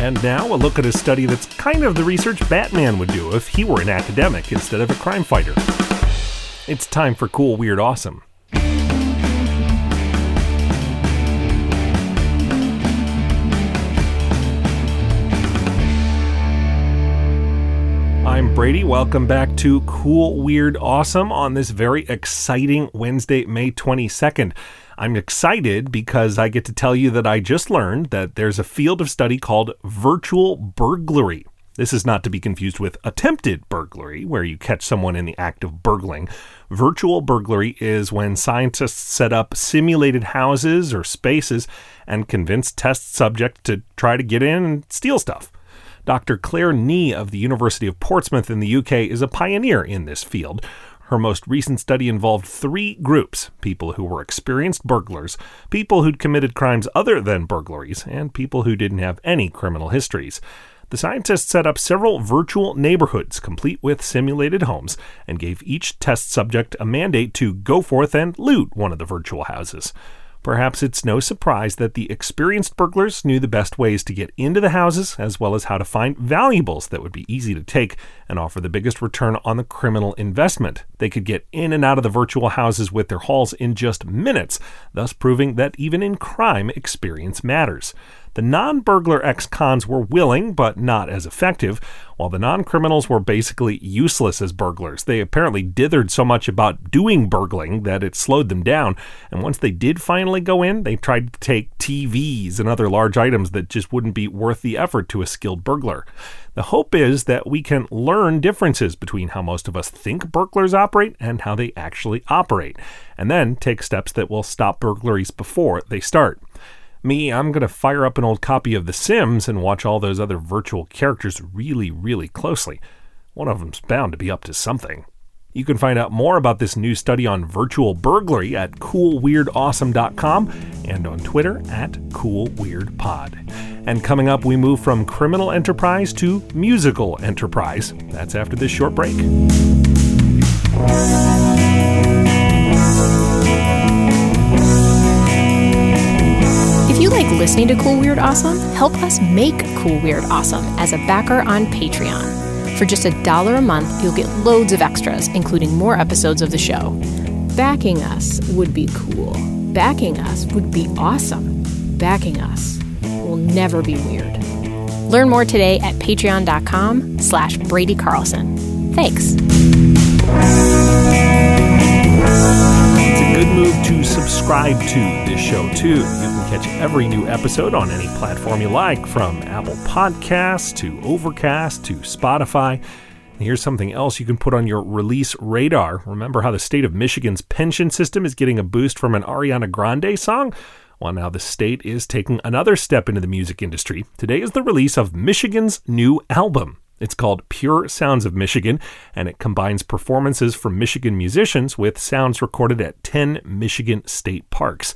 And now a look at a study that's kind of the research Batman would do if he were an academic instead of a crime fighter. It's time for Cool, Weird, Awesome. I'm Brady. Welcome back to Cool, Weird, Awesome on this very exciting Wednesday, May 22nd. I'm excited because I get to tell you that I just learned that there's a field of study called virtual burglary. This is not to be confused with attempted burglary, where you catch someone in the act of burgling. Virtual burglary is when scientists set up simulated houses or spaces and convince test subjects to try to get in and steal stuff. Dr. Claire Nee of the University of Portsmouth in the UK is a pioneer in this field. Her most recent study involved three groups people who were experienced burglars, people who'd committed crimes other than burglaries, and people who didn't have any criminal histories. The scientists set up several virtual neighborhoods complete with simulated homes and gave each test subject a mandate to go forth and loot one of the virtual houses. Perhaps it's no surprise that the experienced burglars knew the best ways to get into the houses, as well as how to find valuables that would be easy to take and offer the biggest return on the criminal investment. They could get in and out of the virtual houses with their hauls in just minutes, thus proving that even in crime, experience matters. The non burglar ex cons were willing, but not as effective, while the non criminals were basically useless as burglars. They apparently dithered so much about doing burgling that it slowed them down, and once they did finally go in, they tried to take TVs and other large items that just wouldn't be worth the effort to a skilled burglar. The hope is that we can learn differences between how most of us think burglars operate and how they actually operate, and then take steps that will stop burglaries before they start. Me, I'm going to fire up an old copy of The Sims and watch all those other virtual characters really, really closely. One of them's bound to be up to something. You can find out more about this new study on virtual burglary at coolweirdawesome.com and on Twitter at coolweirdpod. And coming up, we move from criminal enterprise to musical enterprise. That's after this short break. Listening to Cool Weird Awesome, help us make Cool Weird Awesome as a backer on Patreon. For just a dollar a month, you'll get loads of extras, including more episodes of the show. Backing us would be cool. Backing us would be awesome. Backing us will never be weird. Learn more today at patreon.com slash Brady Carlson. Thanks. To subscribe to this show, too. You can catch every new episode on any platform you like, from Apple Podcasts to Overcast to Spotify. And here's something else you can put on your release radar. Remember how the state of Michigan's pension system is getting a boost from an Ariana Grande song? Well, now the state is taking another step into the music industry. Today is the release of Michigan's new album. It's called Pure Sounds of Michigan, and it combines performances from Michigan musicians with sounds recorded at 10 Michigan state parks.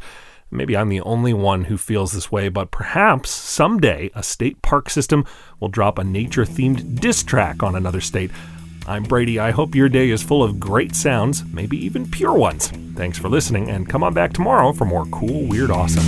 Maybe I'm the only one who feels this way, but perhaps someday a state park system will drop a nature themed diss track on another state. I'm Brady. I hope your day is full of great sounds, maybe even pure ones. Thanks for listening, and come on back tomorrow for more cool, weird, awesome.